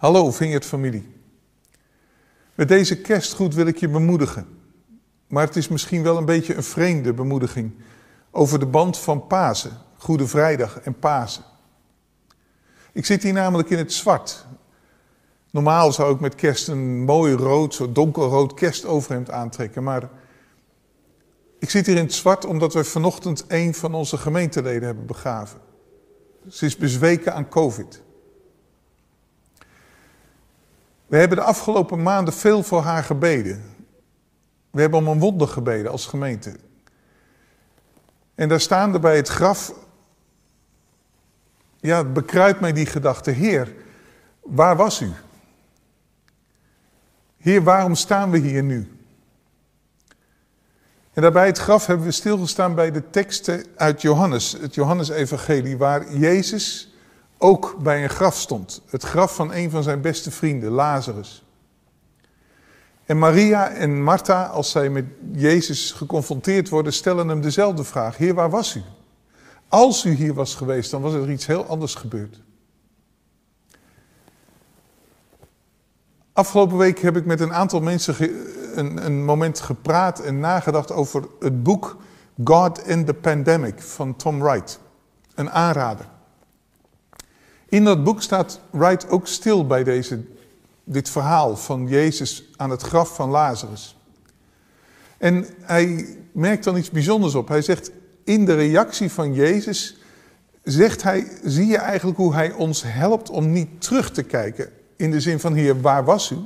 Hallo Vineyard familie. Met deze kerstgroet wil ik je bemoedigen. Maar het is misschien wel een beetje een vreemde bemoediging over de band van Pasen, Goede Vrijdag en Pasen. Ik zit hier namelijk in het zwart. Normaal zou ik met kerst een mooi rood, zo donkerrood kerstoverhemd aantrekken, maar ik zit hier in het zwart omdat we vanochtend een van onze gemeenteleden hebben begraven. Ze is bezweken aan COVID. We hebben de afgelopen maanden veel voor haar gebeden. We hebben om een wonder gebeden als gemeente. En daar staan er bij het graf, ja, het bekruipt mij die gedachte, Heer, waar was u? Heer, waarom staan we hier nu? En daarbij het graf hebben we stilgestaan bij de teksten uit Johannes, het Johannesevangelie, waar Jezus ook bij een graf stond. Het graf van een van zijn beste vrienden, Lazarus. En Maria en Martha, als zij met Jezus geconfronteerd worden, stellen hem dezelfde vraag. Heer, waar was u? Als u hier was geweest, dan was er iets heel anders gebeurd. Afgelopen week heb ik met een aantal mensen een, een, moment gepraat en nagedacht over het boek God in the Pandemic van Tom Wright. Een aanrader. In dat boek staat Wright ook stil bij deze, dit verhaal van Jezus aan het graf van Lazarus. En hij merkt dan iets bijzonders op. Hij zegt, in de reactie van Jezus zegt hij, zie je eigenlijk hoe hij ons helpt om niet terug te kijken. In de zin van, hier, waar was u?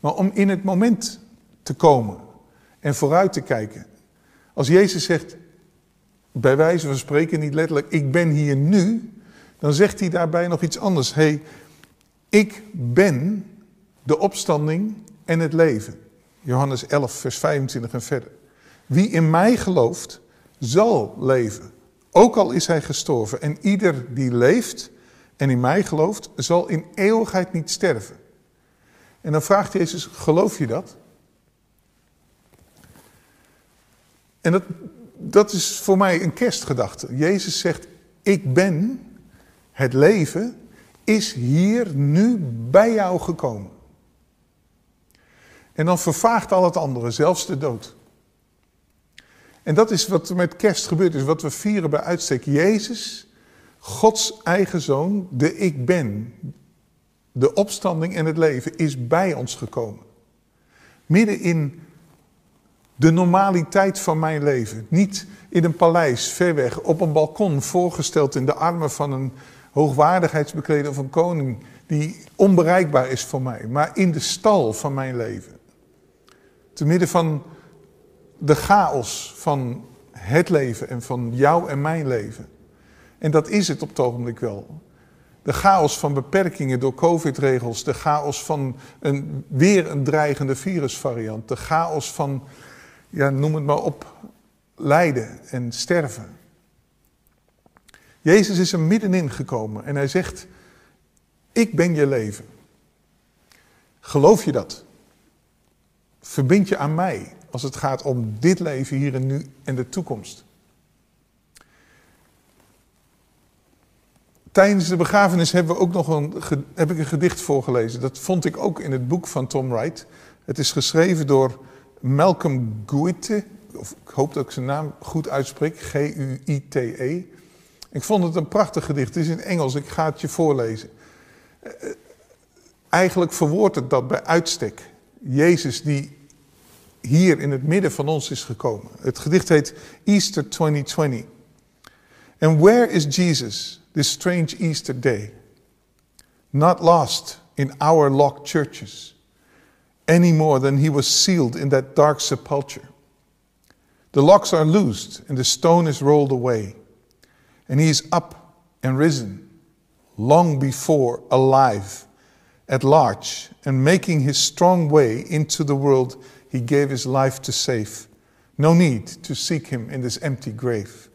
Maar om in het moment te komen en vooruit te kijken. Als Jezus zegt, bij wijze van spreken niet letterlijk, ik ben hier nu, dan zegt hij daarbij nog iets anders. hey, ik ben de opstanding en het leven. Johannes 11, vers 25 en verder. Wie in mij gelooft, zal leven. Ook al is hij gestorven. En ieder die leeft en in mij gelooft, zal in eeuwigheid niet sterven. En dan vraagt Jezus, geloof je dat? En dat, dat is voor mij een kerstgedachte. Jezus zegt, ik ben het leven is hier nu bij jou gekomen. En dan vervaagt al het andere, zelfs de dood. En dat is wat er met kerst gebeurd is, wat we vieren bij uitstek. Jezus, Gods eigen zoon, de ik ben, de opstanding en het leven, is bij ons gekomen. Midden in de normaliteit van mijn leven. Niet in een paleis, ver weg, op een balkon, voorgesteld in de armen van een hoogwaardigheidsbekleder of een koning die onbereikbaar is voor mij, maar in de stal van mijn leven. Te midden van de chaos van het leven en van jou en mijn leven. En dat is het op het ogenblik wel. De chaos van beperkingen door COVID-regels, de chaos van een, weer een dreigende virusvariant, de chaos van, ja, noem het maar op, lijden en sterven. Jezus is er middenin gekomen en hij zegt, ik ben je leven. Geloof je dat? Verbind je aan mij als het gaat om dit leven hier en nu en de toekomst. Tijdens de begrafenis hebben we ook nog een, heb ik een gedicht voorgelezen. Dat vond ik ook in het boek van Tom Wright. Het is geschreven door Malcolm Guite. Of ik hoop dat ik zijn naam goed uitspreek. G-U-I-T-E. Ik vond het een prachtig gedicht. Het is in Engels, ik ga het je voorlezen. Eh, eigenlijk verwoordt het dat bij uitstek. Jezus die hier in het midden van ons is gekomen. Het gedicht heet Easter 2020. And where is Jesus this strange Easter day? Not lost in our locked churches, any more than he was sealed in that dark sepulchre. The locks are loosed and the stone is rolled away. And he is up and risen long before alive at large and making his strong way into the world he gave his life to save. No need to seek him in this empty grave.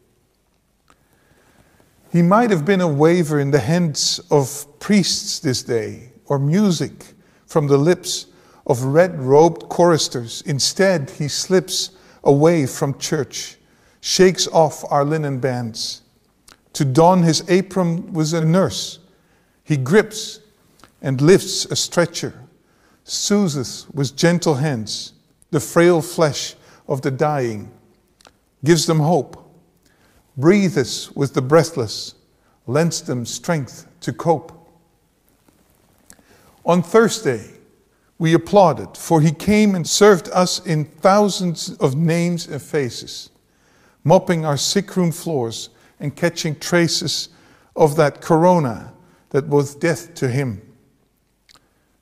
He might have been a waver in the hands of priests this day, or music from the lips of red robed choristers. Instead, he slips away from church, shakes off our linen bands to don his apron was a nurse. He grips and lifts a stretcher, soothes with gentle hands the frail flesh of the dying, gives them hope, breathes with the breathless, lends them strength to cope. On Thursday, we applauded, for he came and served us in thousands of names and faces, mopping our sick room floors and catching traces of that corona that was death to him.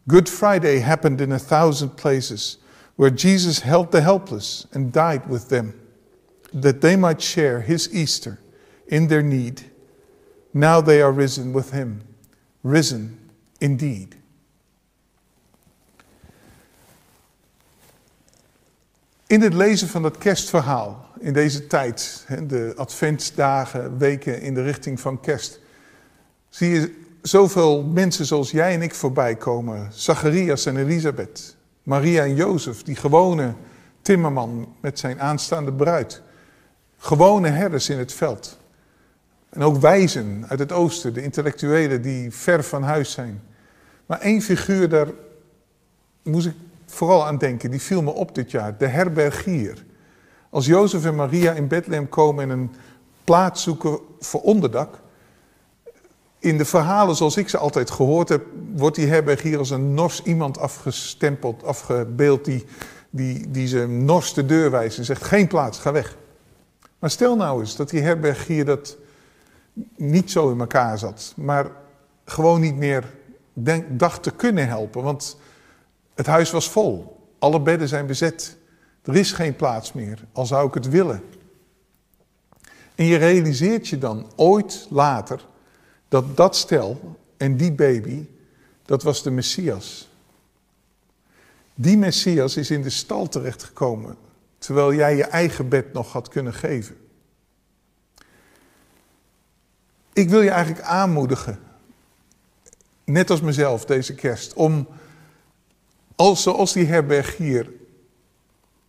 Good Friday happened in a thousand places where Jesus held the helpless and died with them, that they might share his Easter in their need. Now they are risen with him, risen indeed. In het lezen van dat kerstverhaal, in deze tijd, de adventsdagen, weken in de richting van kerst, zie je zoveel mensen zoals jij en ik voorbij komen. Zacharias en Elisabeth, Maria en Jozef, die gewone timmerman met zijn aanstaande bruid. Gewone herders in het veld. En ook wijzen uit het oosten, de intellectuelen die ver van huis zijn. Maar één figuur, daar moest ik vooral aan denken, die viel me op dit jaar, de herbergier. Als Jozef en Maria in Bethlehem komen en een plaats zoeken voor onderdak, in de verhalen zoals ik ze altijd gehoord heb, wordt die herbergier als een nors iemand afgestempeld, afgebeeld, die, die, die ze nors de deur wijst en zegt: geen plaats, ga weg. Maar stel nou eens dat die herbergier dat niet zo in elkaar zat, maar gewoon niet meer denk, dacht te kunnen helpen, want het huis was vol, alle bedden zijn bezet, er is geen plaats meer, al zou ik het willen. En je realiseert je dan ooit later dat dat stel en die baby, dat was de Messias. Die Messias is in de stal terechtgekomen, terwijl jij je eigen bed nog had kunnen geven. Ik wil je eigenlijk aanmoedigen, net als mezelf deze kerst, om als, zoals die herbergier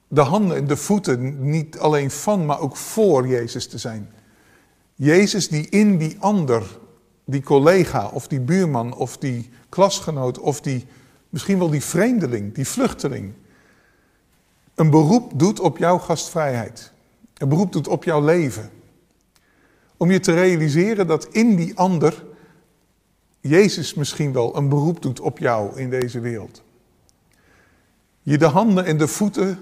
de handen en de voeten niet alleen van, maar ook voor Jezus te zijn. Jezus die in die ander die collega of die buurman of die klasgenoot of die misschien wel die vreemdeling, die vluchteling, een beroep doet op jouw gastvrijheid. Een beroep doet op jouw leven. Om je te realiseren dat in die ander Jezus misschien wel een beroep doet op jou in deze wereld. Je de handen en de voeten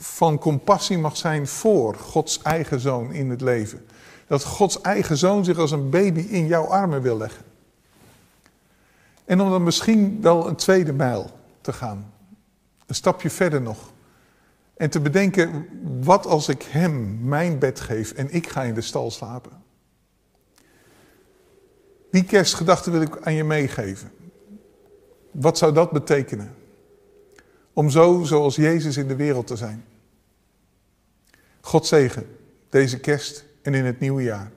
van compassie mag zijn voor Gods eigen zoon in het leven dat Gods eigen zoon zich als een baby in jouw armen wil leggen. En om dan misschien wel een tweede mijl te gaan. Een stapje verder nog. En te bedenken, wat als ik hem mijn bed geef en ik ga in de stal slapen? Die kerstgedachte wil ik aan je meegeven. Wat zou dat betekenen? Om zo zoals Jezus in de wereld te zijn. God zegen deze kerst en in het nieuwe jaar.